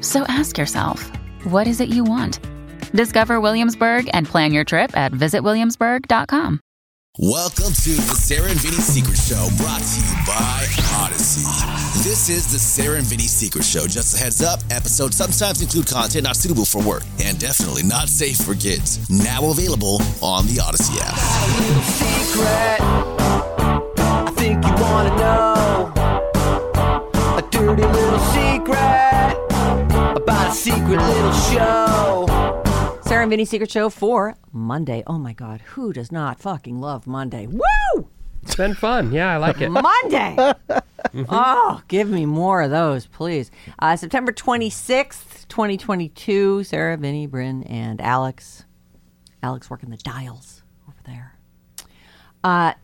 So ask yourself, what is it you want? Discover Williamsburg and plan your trip at visitwilliamsburg.com. Welcome to the Sarah and Vinnie Secret Show, brought to you by Odyssey. This is the Sarah and Vinnie Secret Show. Just a heads up, episodes sometimes include content not suitable for work and definitely not safe for kids. Now available on the Odyssey app. secret. I think you wanna know a dirty little secret about secret little show. Sarah and Vinnie Secret Show for Monday. Oh my God, who does not fucking love Monday? Woo! It's been fun. Yeah, I like it. Monday! Oh, give me more of those, please. Uh, September 26th, 2022. Sarah, Vinnie, Bryn, and Alex. Alex working the dials over there. Uh,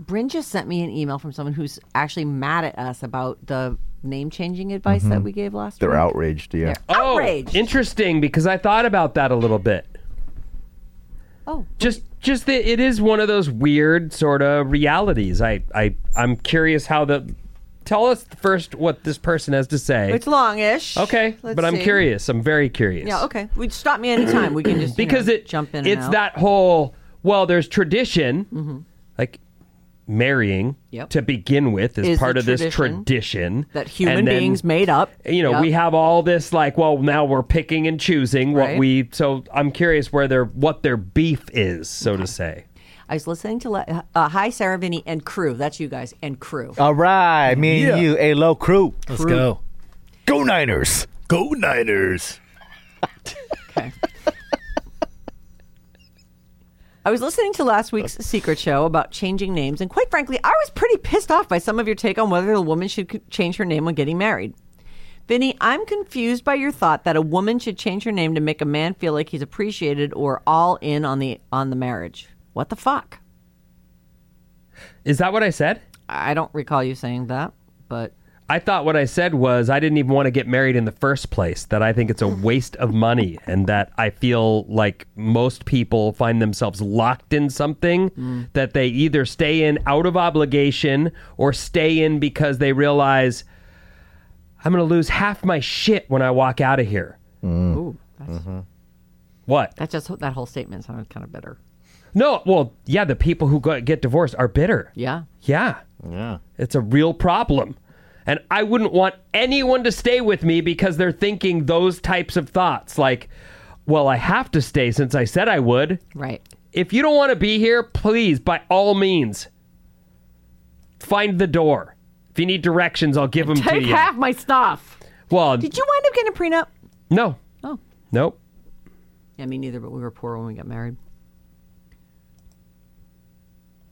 Bryn just sent me an email from someone who's actually mad at us about the name changing advice that mm-hmm. we gave last week. They're week. outraged, yeah. They're Oh, outraged. interesting because I thought about that a little bit. oh, Just just that it is one of those weird sort of realities. I I I'm curious how the Tell us first what this person has to say. it's longish. okay, Let's but I'm see. curious. I'm very curious. Yeah, okay. We stop me anytime. We can just you because know, it jump in. and it's out. that whole well there's tradition mm-hmm. like marrying Yep. to begin with is, Is part of this tradition tradition that human And then, beings made up. you know Yep. we have all this like well now we're picking and choosing what Right. we so i'm curious where their what their beef is so to say I was listening to le- uh, Hi Sarah, Vinnie, and crew. That's you guys and crew. All right, me and you, a low crew. Let's go. Go Niners. Go Niners. Okay. I was listening to last week's secret show about changing names, and quite frankly, I was pretty pissed off by some of your take on whether a woman should change her name when getting married. Vinnie, I'm confused by your thought that a woman should change her name to make a man feel like he's appreciated or all in on the on the marriage. What the fuck? is that what i said I don't recall you saying that, but i thought what i said was i didn't even want to get married in the first place that i think it's a waste of money and that i feel like most people find themselves locked in something mm. that they either stay in out of obligation or stay in because they realize i'm going to lose half my shit when i walk out of here mm. ooh, that's, mm-hmm. what that just that whole statement sounded kind of bitter. no well yeah the people who get divorced are bitter Yeah. yeah Yeah. It's a real problem. And I wouldn't want anyone to stay with me because they're thinking those types of thoughts. Like, well, I have to stay since I said I would. Right. If you don't want to be here, please, by all means, find the door. If you need directions, I'll give them to you. Take half my stuff. well, Did you wind up getting a prenup? no. Oh. Nope. Yeah, me neither, but we were poor when we got married.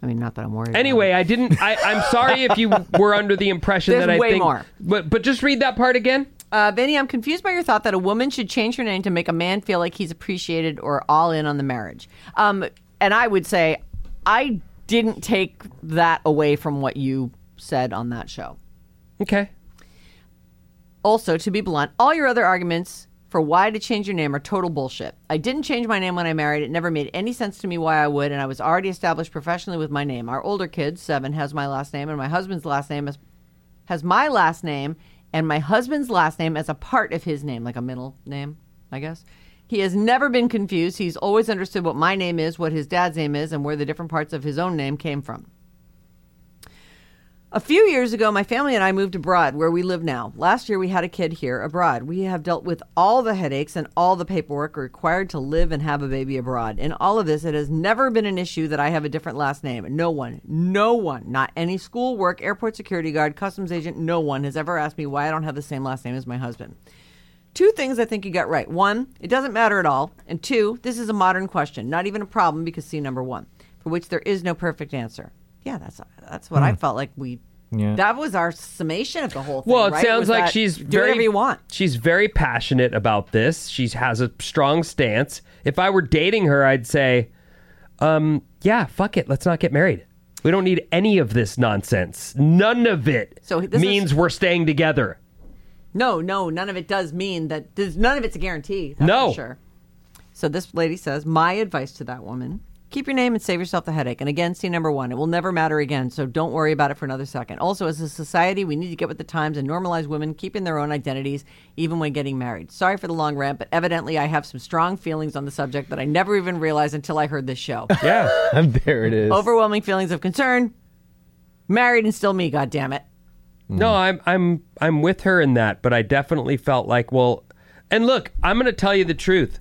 I mean, not that I'm worried. about Anyway, it. I didn't. I, I'm sorry if you were under the impression There's that I way think. more. But but just read that part again. uh, Vinnie, I'm confused by your thought that a woman should change her name to make a man feel like he's appreciated or all in on the marriage. Um, and I would say, I didn't take that away from what you said on that show. Okay. Also, to be blunt, all your other arguments for why to change your name are total bullshit. I didn't change my name when I married. It never made any sense to me why I would, and I was already established professionally with my name. Our older kid, seven, has my last name, and my husband's last name is, has my last name and my husband's last name as a part of his name, like a middle name, I guess. He has never been confused. He's always understood what my name is, what his dad's name is, and where the different parts of his own name came from. A few years ago, my family and I moved abroad where we live now. Last year, we had a kid here abroad. We have dealt with all the headaches and all the paperwork required to live and have a baby abroad. In all of this, it has never been an issue that I have a different last name. No one, no one, not any school, work, airport security guard, customs agent, no one has ever asked me why I don't have the same last name as my husband. Two things I think you got right. One, it doesn't matter at all. And two, this is a modern question, not even a problem because see number one, for which there is no perfect answer. Yeah, that's that's what I felt like we. Yeah. That was our summation of the whole thing. Well, it right? sounds Was like that she's do very whatever you want. She's very passionate about this. She has a strong stance. If I were dating her, I'd say, um, yeah, fuck it. Let's not get married. We don't need any of this nonsense. None of it So this means is- we're staying together. No, no, none of it does mean that. There's, none of it's a guarantee. That's No. for sure. So this lady says, my advice to that woman: keep your name and save yourself the headache. And again, see number one, it will never matter again. So don't worry about it for another second. Also, as a society, we need to get with the times and normalize women keeping their own identities even when getting married. Sorry for the long rant, but evidently I have some strong feelings on the subject that I never even realized until I heard this show. Yeah. there it is. Overwhelming feelings of concern. Married and still me. God damn it. No, mm. I'm I'm I'm with her in that, but I definitely felt like, well, and look, I'm going to tell you the truth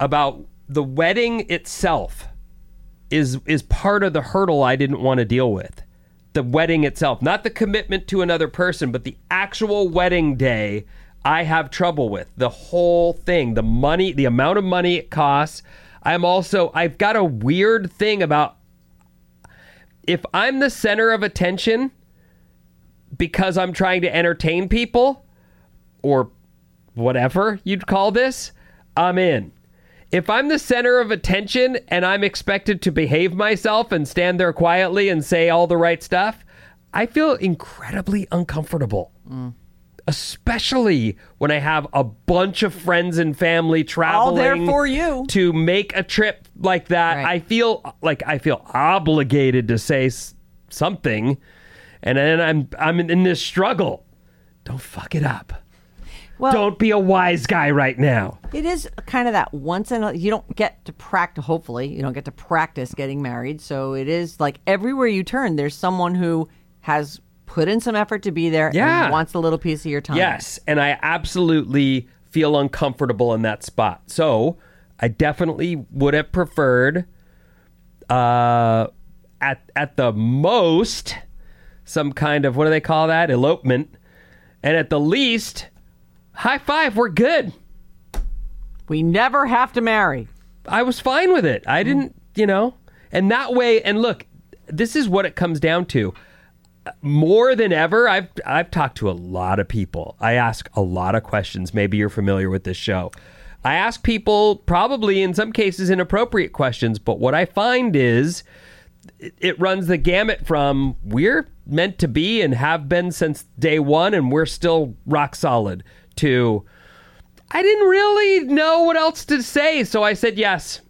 about the wedding itself is is part of the hurdle I didn't want to deal with. The wedding itself, not the commitment to another person, but the actual wedding day I have trouble with. The whole thing, the money, the amount of money it costs. I'm also I've got a weird thing about if I'm the center of attention, because I'm trying to entertain people or whatever you'd call this, I'm in. If I'm the center of attention and I'm expected to behave myself and stand there quietly and say all the right stuff, I feel incredibly uncomfortable. Mm. Especially when I have a bunch of friends and family traveling all there for you. to make a trip like that. Right. I feel like I feel obligated to say s- something and then I'm I'm in this struggle. Don't fuck it up. Well, Don't be a wise guy right now. It is kind of that once in a you don't get to practice. Hopefully, you don't get to practice getting married. So it is like everywhere you turn, there's someone who has put in some effort to be there Yeah. and wants a little piece of your time. Yes, and I absolutely feel uncomfortable in that spot. So I definitely would have preferred, uh, at at the most, some kind of what do they call that elopement, and at the least, high five. We're good. we never have to marry. I was fine with it. I mm. didn't, you know, and that way. And look, this is what it comes down to. More than ever, I've I've talked to a lot of people. I ask a lot of questions. Maybe you're familiar with this show. I ask people probably in some cases inappropriate questions, but what I find is it- it runs the gamut from we're meant to be and have been since day one, and we're still rock solid to I didn't really know what else to say, so I said yes.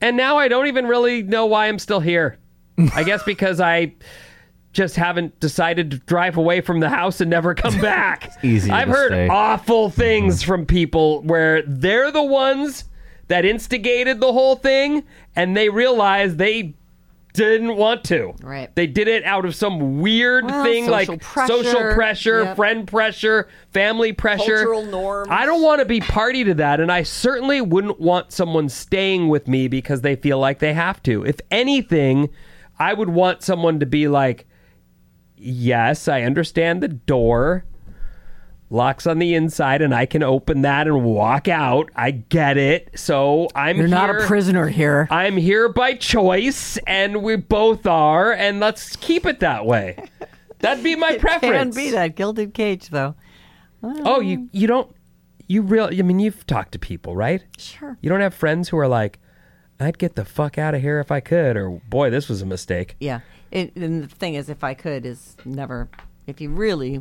And now I don't even really know why I'm still here. I guess because I just haven't decided to drive away from the house and never come back. easier I've heard stay. awful mm-hmm. things from people where they're the ones that instigated the whole thing and they realize they didn't want to. Right. They did it out of some weird Well, thing like social pressure. social pressure, Yep. friend pressure, family pressure. Cultural norms. I don't want to be party to that, and I certainly wouldn't want someone staying with me because they feel like they have to. If anything, I would want someone to be like, "Yes, I understand the door." Locks on the inside, and I can open that and walk out. I get it. So I'm You're not a prisoner here. I'm here by choice, and we both are, and let's keep it that way. That'd be my preference. Can be that gilded cage though. Oh, uh, you you don't you real? I mean, you've talked to people, right? Sure. You don't have friends who are like, "I'd get the fuck out of here if I could," or "Boy, this was a mistake." Yeah. It, and the thing is, if I could, is never. If you really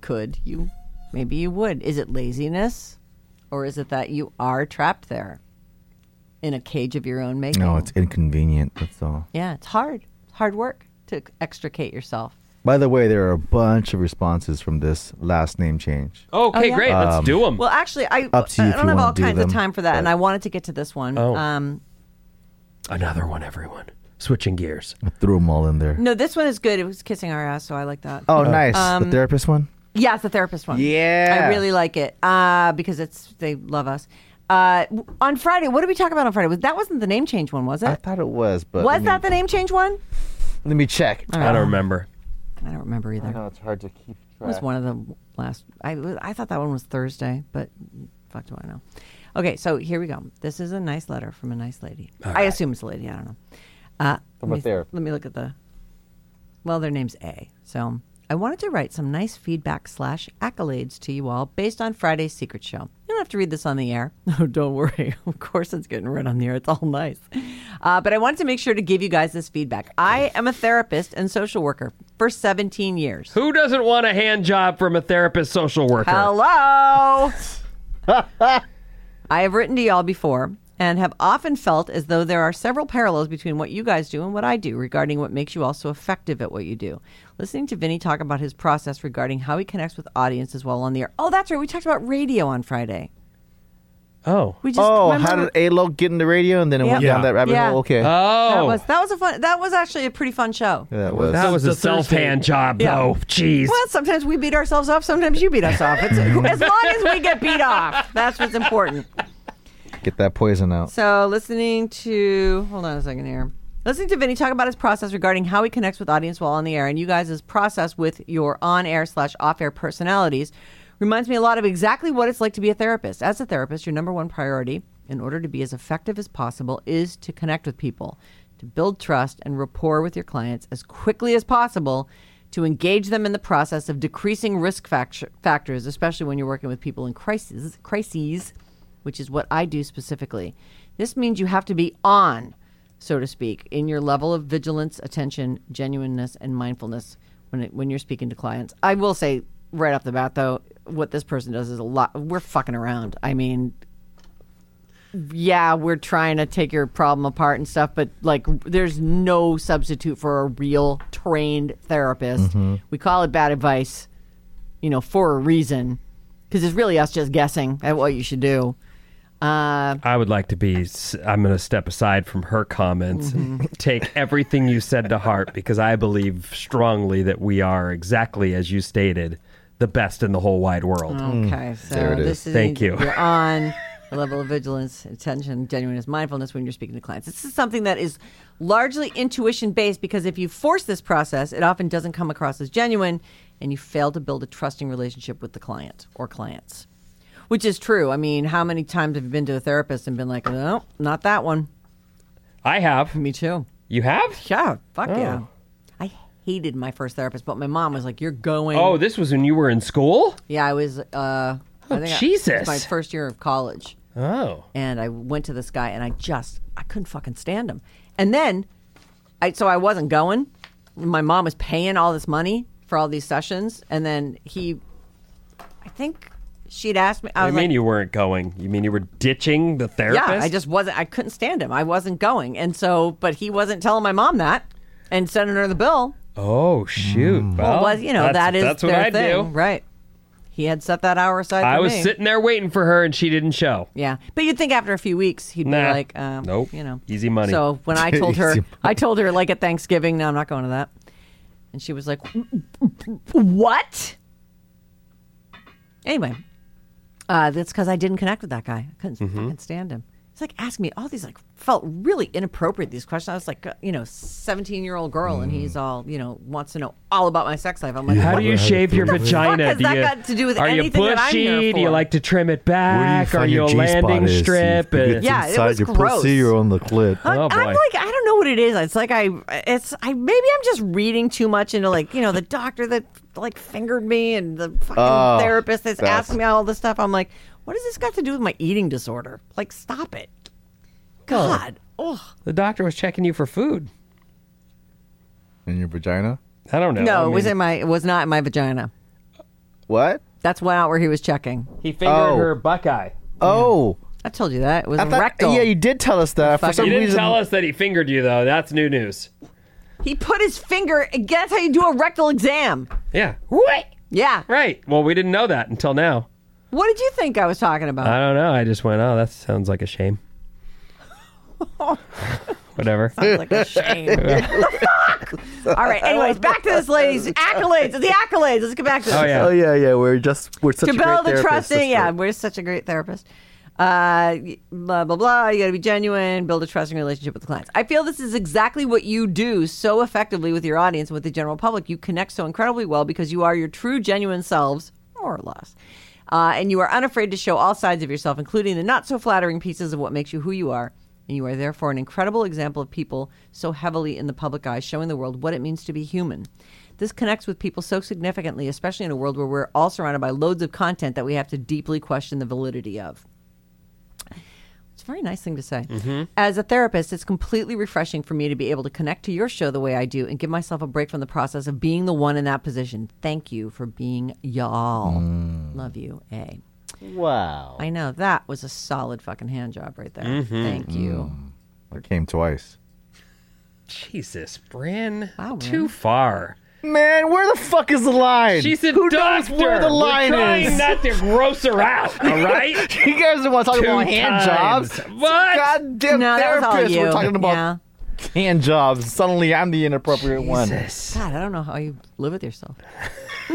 could, you maybe you would. Is it laziness, or is it that you are trapped there in a cage of your own making? No, it's inconvenient. That's all. yeah, it's hard. It's hard work to extricate yourself. By the way, there are a bunch of responses from this last name change. Okay, yeah? great. Let's do them. Well, actually, I Up to you I if don't you have all do kinds of time for that, and I wanted to get to this one. Oh. Um, Another one, everyone. switching gears. I threw them all in there. No, this one is good. It was kissing our ass, so I like that. Oh, nice. Um, the therapist one? Yeah, it's the therapist one. Yeah. I really like it uh, because it's they love us. Uh, on Friday, what did we talk about on Friday? Was that wasn't the name change one, was it? I thought it was, but. Was let me- that the name change one? Let me check. I don't remember. I don't remember either. I know it's hard to keep It was one of the last. I I thought that one was Thursday, but fuck do I know? Okay, so here we go. This is a nice letter from a nice lady. I assume it's a lady. I don't know. Uh, From let a me, therapist. let me look at the. Well, their name's A. So I wanted to write some nice feedback slash accolades to you all based on Friday's Secret Show. You don't have to read this on the air. No, don't worry. Of course, it's getting read on the air. It's all nice. Uh, but I wanted to make sure to give you guys this feedback. I am a therapist and social worker for 17 years. Who doesn't want a hand job from a therapist social worker? Hello. I have written to y'all before and have often felt as though there are several parallels between what you guys do and what I do regarding what makes you all so effective at what you do. Listening to Vinnie talk about his process regarding how he connects with audiences while on the air. Oh, that's right. We talked about radio on Friday. Oh. We just Oh, how did A-Lo get in the radio and then it went Yeah. down that rabbit Yeah. hole? Okay. Oh. that was that was a fun that was actually a pretty fun show. yeah, that was. that was a self hand job, Yeah. though. Jeez. Well, sometimes we beat ourselves up, sometimes you beat us off. It's, as long as we get beat off, that's what's important. Get that poison out. So, listening to, hold on a second here. Listening to Vinnie talk about his process regarding how he connects with audience while on the air and you guys' process with your on air slash off air personalities reminds me a lot of exactly what it's like to be a therapist. As a therapist, your number one priority in order to be as effective as possible is to connect with people, to build trust and rapport with your clients as quickly as possible, to engage them in the process of decreasing risk fact- factors, especially when you're working with people in crises, crises which is what I do specifically. This means you have to be on, so to speak, in your level of vigilance, attention, genuineness, and mindfulness when it, when you're speaking to clients. I will say right off the bat, though, what this person does is a lot. We're fucking around. I mean, yeah, we're trying to take your problem apart and stuff, but like, there's no substitute for a real trained therapist. Mm-hmm. We call it bad advice, you know, for a reason, because it's really us just guessing at what you should do. Uh, I would like to be. I'm going to step aside from her comments Mm-hmm. and take everything you said to heart because I believe strongly that we are exactly as you stated, the best in the whole wide world. Okay, so There it is. this is Thank you. You're on a level of vigilance, attention, genuineness, mindfulness when you're speaking to clients. This is something that is largely intuition based because if you force this process, it often doesn't come across as genuine, and you fail to build a trusting relationship with the client or clients. Which is true. I mean, how many times have you been to a therapist and been like, "No, not that one." I have. Me too. You have? Yeah, fuck yeah. Oh. I hated my first therapist, but my mom was like, "You're going." Oh, this was when you were in school? yeah. I was. uh I think I- it was Jesus. my first year of college. Oh. and I went to this guy and I just I couldn't fucking stand him. And then I so I wasn't going. My mom was paying all this money for all these sessions and then he I think she'd asked me I I was mean like you weren't going. You mean you were ditching the therapist? Yeah, I just wasn't I couldn't stand him. I wasn't going. And so but he wasn't telling my mom that and sending her the bill. Oh shoot! Well, Well, was you know that is that's what I thing, do. right? He had set that hour aside. I was me. sitting there waiting for her, and she didn't show. Yeah, but you'd think after a few weeks he'd Nah. be like, um, Nope. you know, Easy money. So when I told her, I told her like at Thanksgiving, no, I'm not going to that, and she was like, what? Anyway, uh, that's because I didn't connect with that guy. I couldn't Mm-hmm. fucking stand him. He's like asking me all these like felt really inappropriate. These questions. I was like, uh, you know, 17 year old girl, and he's all you know wants to know all about my sex life. I'm like, How do you shave your fuck vagina? has do that you, got to do with are anything you that I'm bushy? here Do you like to trim it back? find are you your a G-spot landing is? strip? If it's Yeah, it inside was your gross. pussy or on the clit. I- Oh, I'm like, I don't know what it is. It's like I, it's I maybe I'm just reading too much into like you know the doctor that like fingered me and the fucking Oh, therapist that's that's- asking me all this stuff. I'm like, what has this got to do with my eating disorder? Like, stop it. Oh. God. Oh the doctor was checking you for food. In your vagina? I don't know. no, I it was mean, in my. It was not in my vagina. What? That's not where he was checking. He fingered Oh. her buckeye. Oh. I told you that it was I thought, rectal. Yeah, you did tell us that. For Fucking- some He didn't reason. tell us that he fingered you though. That's new news. He put his finger. That's how you do a rectal exam. Yeah. Wait. Yeah. Right. Well, we didn't know that until now. What did you think I was talking about? I don't know. I just went, oh, that sounds like a shame. Whatever. Sounds like a shame. All right. Anyways, back to this lady's accolades. The accolades. Let's get back to this. Oh yeah. Oh yeah, yeah. We're just we're such to a great build the therapist, trusting. Yeah, we're such a great therapist. Uh, blah blah blah. You got to be genuine. Build a trusting relationship with the clients. I feel this is exactly what you do so effectively with your audience and with the general public. You connect so incredibly well because you are your true, genuine selves, more or less. Uh, and you are unafraid to show all sides of yourself, including the not so flattering pieces of what makes you who you are. And you are therefore an incredible example of people so heavily in the public eye, showing the world what it means to be human. This connects with people so significantly, especially in a world where we're all surrounded by loads of content that we have to deeply question the validity of. It's a very nice thing to say. Mm-hmm. As a therapist, it's completely refreshing for me to be able to connect to your show the way I do and give myself a break from the process of being the one in that position. Thank you for being y'all. Mm. Love you, A. Wow. I know that was a solid fucking hand job right there. Mm-hmm. Thank you. Mm. It came twice. Jesus, Bryn. Wow, Bryn. Too far. Man, where the fuck is the line? She's a Who doctor. knows where the line We're trying is? not to gross her out. All right. you guys don't want to talk Two about hand times. jobs. What? Goddamn No, that was all therapists. you. We're talking about Yeah. hand jobs. Suddenly, I'm the inappropriate one. Jesus. God, I don't know how you live with yourself.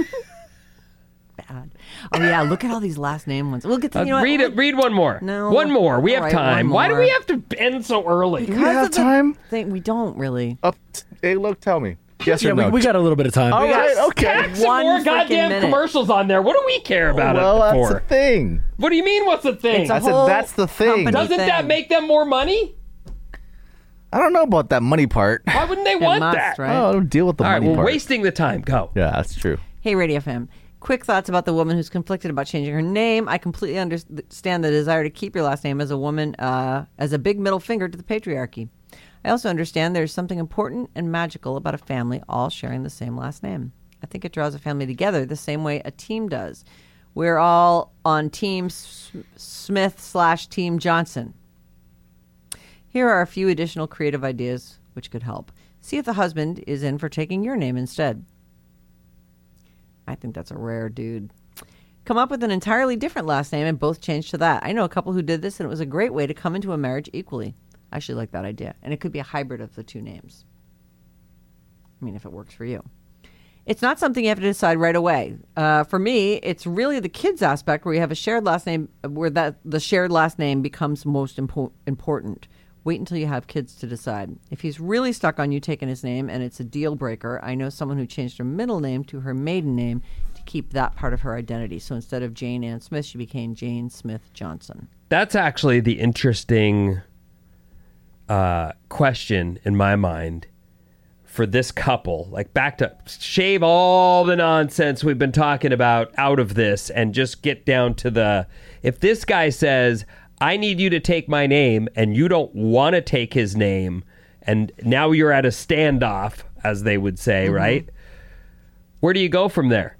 Bad. Oh yeah, look at all these last name ones. We'll get to Uh, you know what? read it. Read one more. No. One more. We All have right, time. one Why do more. we have to end so early? Do we have of the time? Thing we don't really. Up. Hey, look, tell me. Yes Yeah, or we, no? we got a little bit of time. All got right. Okay. Tack some One more goddamn minute. commercials on there. What do we care about well, it that's for? the thing. What do you mean? What's the thing? It's a I said that's the thing. Doesn't that make them more money? I don't know about that money part. Why wouldn't they It want must, that? right? Oh, I don't deal with the All right, money we're part. wasting the time. Go. Yeah, that's true. Hey, Radio FM. Quick thoughts about the woman who's conflicted about changing her name. I completely understand the desire to keep your last name as a woman uh, as a big middle finger to the patriarchy. I also understand there's something important and magical about a family all sharing the same last name. I think it draws a family together the same way a team does. We're all on Team Smith slash Team Johnson. Here are a few additional creative ideas which could help. See if the husband is in for taking your name instead. I think that's a rare dude. Come up with an entirely different last name and both change to that. I know a couple who did this and it was a great way to come into a marriage equally. I actually like that idea. And it could be a hybrid of the two names. I mean, if it works for you. It's not something you have to decide right away. Uh, for me, it's really the kids aspect where you have a shared last name, where that the shared last name becomes most impo- important. Wait until you have kids to decide. If he's really stuck on you taking his name and it's a deal breaker, I know someone who changed her middle name to her maiden name to keep that part of her identity. So instead of Jane Ann Smith, she became Jane Smith Johnson. That's actually the interesting uh, question in my mind for this couple. Like, back to shave all the nonsense we've been talking about out of this and just get down to the. If this guy says, I need you to take my name, and you don't want to take his name, and now you're at a standoff, as they would say, right? Where do you go from there?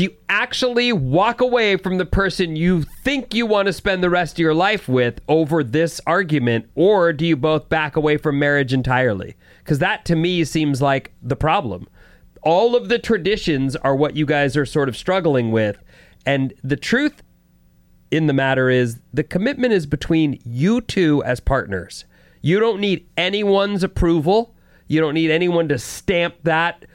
Do you actually walk away from the person you think you want to spend the rest of your life with over this argument, or do you both back away from marriage entirely? Because that to me seems like the problem. All of the traditions are what you guys are sort of struggling with. And the truth in the matter is the commitment is between you two as partners. You don't need anyone's approval. You don't need anyone to stamp that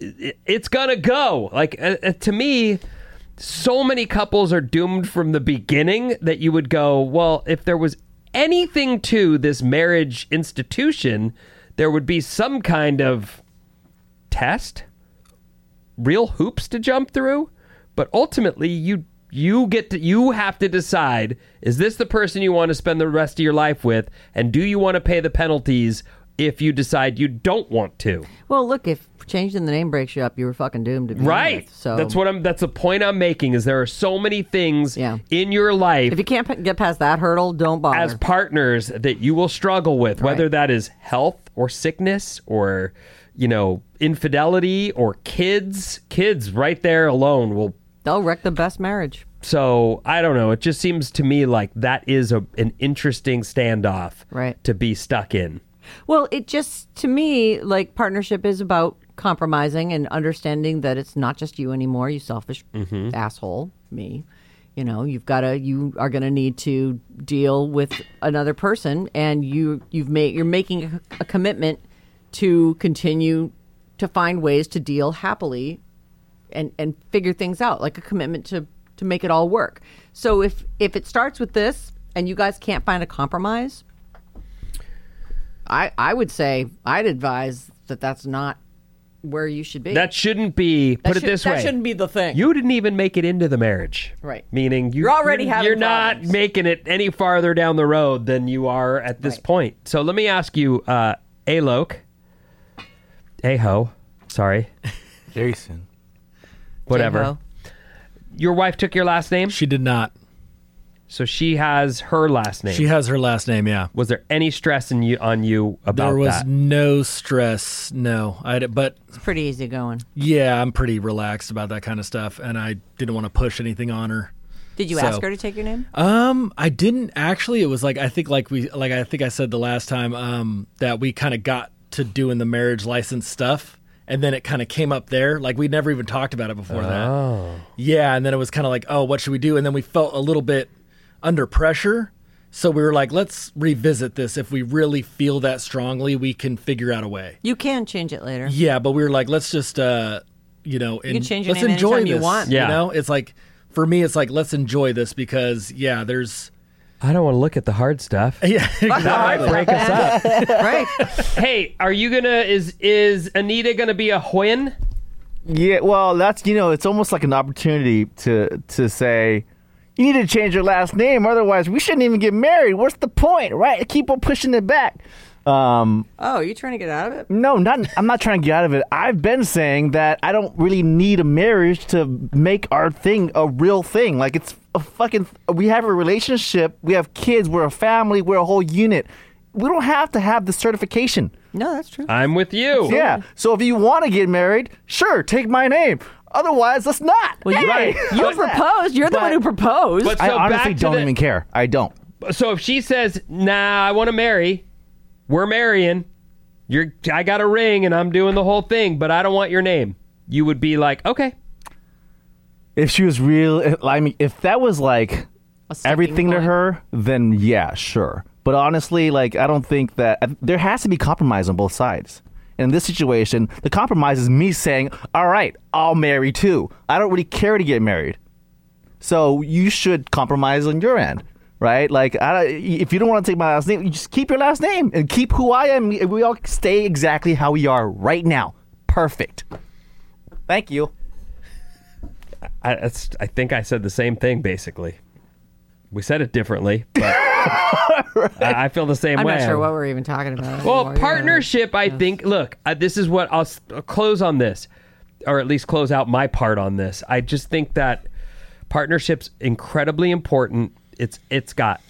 it- it's gonna go. Like uh, uh, to me, so many couples are doomed from the beginning that you would go, well, if there was anything to this marriage institution, there would be some kind of test, real hoops to jump through. But ultimately, you you get to you have to decide: is this the person you want to spend the rest of your life with, and do you want to pay the penalties if you decide you don't want to? Well, look, if changing the name breaks you up, you were fucking doomed to begin Right. with. So that's what I'm. That's the point I'm making. Is there are so many things Yeah. in your life If you can't p- get past that hurdle, don't bother. as partners that you will struggle with, whether that is health or sickness or you know infidelity or kids. Kids right there alone will. They'll wreck the best marriage. So I don't know. It just seems to me like that is a, an interesting standoff Right. to be stuck in. Well, it just to me like partnership is about compromising and understanding that it's not just you anymore, you selfish Mm-hmm. asshole, me. you know, you've got to you are going to need to deal with another person and you you've made you're making a, a commitment to continue to find ways to deal happily and and figure things out like a commitment to to make it all work so if if it starts with this and you guys can't find a compromise i i would say i'd advise that that's not where you should be That shouldn't be. That put it this that way. That shouldn't be the thing You didn't even make it into the marriage. Right. Meaning you, You're already you're, having you're not making it any farther down the road than you are at this Right. point. So let me ask you, uh, Alok, Aho, sorry, Jason. whatever. J-Ho. Your wife took your last name, She did not. So she has her last name. She has her last name. Yeah. was there any stress in you on you about that? There was that? no stress. No, I. But it's pretty easy going yeah, I'm pretty relaxed about that kind of stuff, and I didn't want to push anything on her. did you So- ask her to take your name Um, I didn't actually. It was like I think like we like I think I said the last time um that we kind of got to doing the marriage license stuff, and then it kind of came up there. Like we never even talked about it before that. Oh. Yeah, and then it was kind of like, oh, what should we do? And then we felt a little bit under pressure. So we were like, let's revisit this. If we really feel that strongly, we can figure out a way. you can change it later Yeah, but we were like, let's just, uh, you know, can en- change your let's name enjoy anytime you want. Yeah. You know, it's like for me, it's like let's enjoy this because yeah, there's I don't want to look at the hard stuff. yeah, That might break us up. right hey, are you gonna? Is is Anita gonna be a win? Yeah, well, that's you know, it's almost like an opportunity to to say you need to change your last name, otherwise we shouldn't even get married. What's the point, right? Keep on pushing it back. Um, oh are you trying to get out of it no, not. I'm not trying to get out of it. I've been saying that I don't really need a marriage to make our thing a real thing. Like it's a fucking. We have a relationship. We have kids. We're a family. We're a whole unit. We don't have to have the certification. no that's true I'm with you. Yeah. So if you want to get married, sure, take my name. Otherwise, let's not. well you, Hey, you how's that? proposed you're the one who proposed But I honestly back to don't the- even care. I don't. So if she says, "Nah, I want to marry," we're marrying. You're. I got a ring and I'm doing the whole thing, but I don't want your name. You would be like, okay, If she was real, I mean, if that was like A sticking everything to point. her, then yeah, sure. But honestly, like, I don't think that there has to be compromise on both sides. In this situation, the compromise is me saying, all right, I'll marry too. I don't really care to get married. So you should compromise on your end, right? Like, if you don't want to take my last name, you just keep your last name and keep who I am. We all stay exactly how we are right now. Perfect. Thank you. I, I think I said the same thing basically. We said it differently, but I, I feel the same way. i'm way. not sure what we're even talking about Well, anymore. Partnership, I think. Look, uh, this is what I'll, s- I'll close on this, or at least close out my part on this. I just think that partnership's incredibly important. It's it's got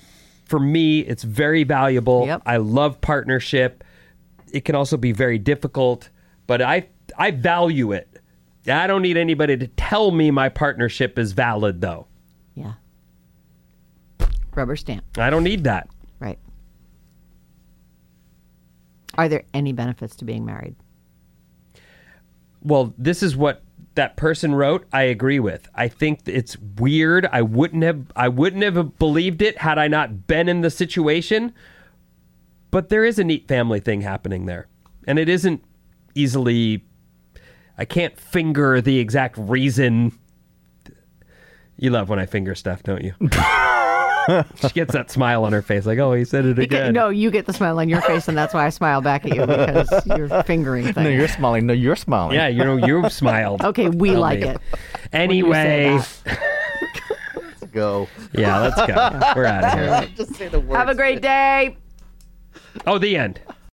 for me, it's very valuable. Yep. I love partnership. It can also be very difficult, but I I value it. I don't need anybody to tell me my partnership is valid, though. yeah rubber stamp I don't need that. Right. Are there any benefits to being married? well, this is what that person wrote. I agree with. I think it's weird. I wouldn't have. I wouldn't have believed it had I not been in the situation. But there is a neat family thing happening there, and it isn't easily. I can't finger the exact reason. You love when I finger stuff, don't you? she gets that smile on her face, like, "Oh, he said it You get- again." no, you get the smile on your face, and that's why I smile back at you because you're fingering things. No, you're smiling. No, you're smiling. Yeah, you know, you smiled. okay, we Tell like me. it. Anyway, let's Go. yeah, let's go. We're out of here. Just say the word. Have a great day. Oh, the end.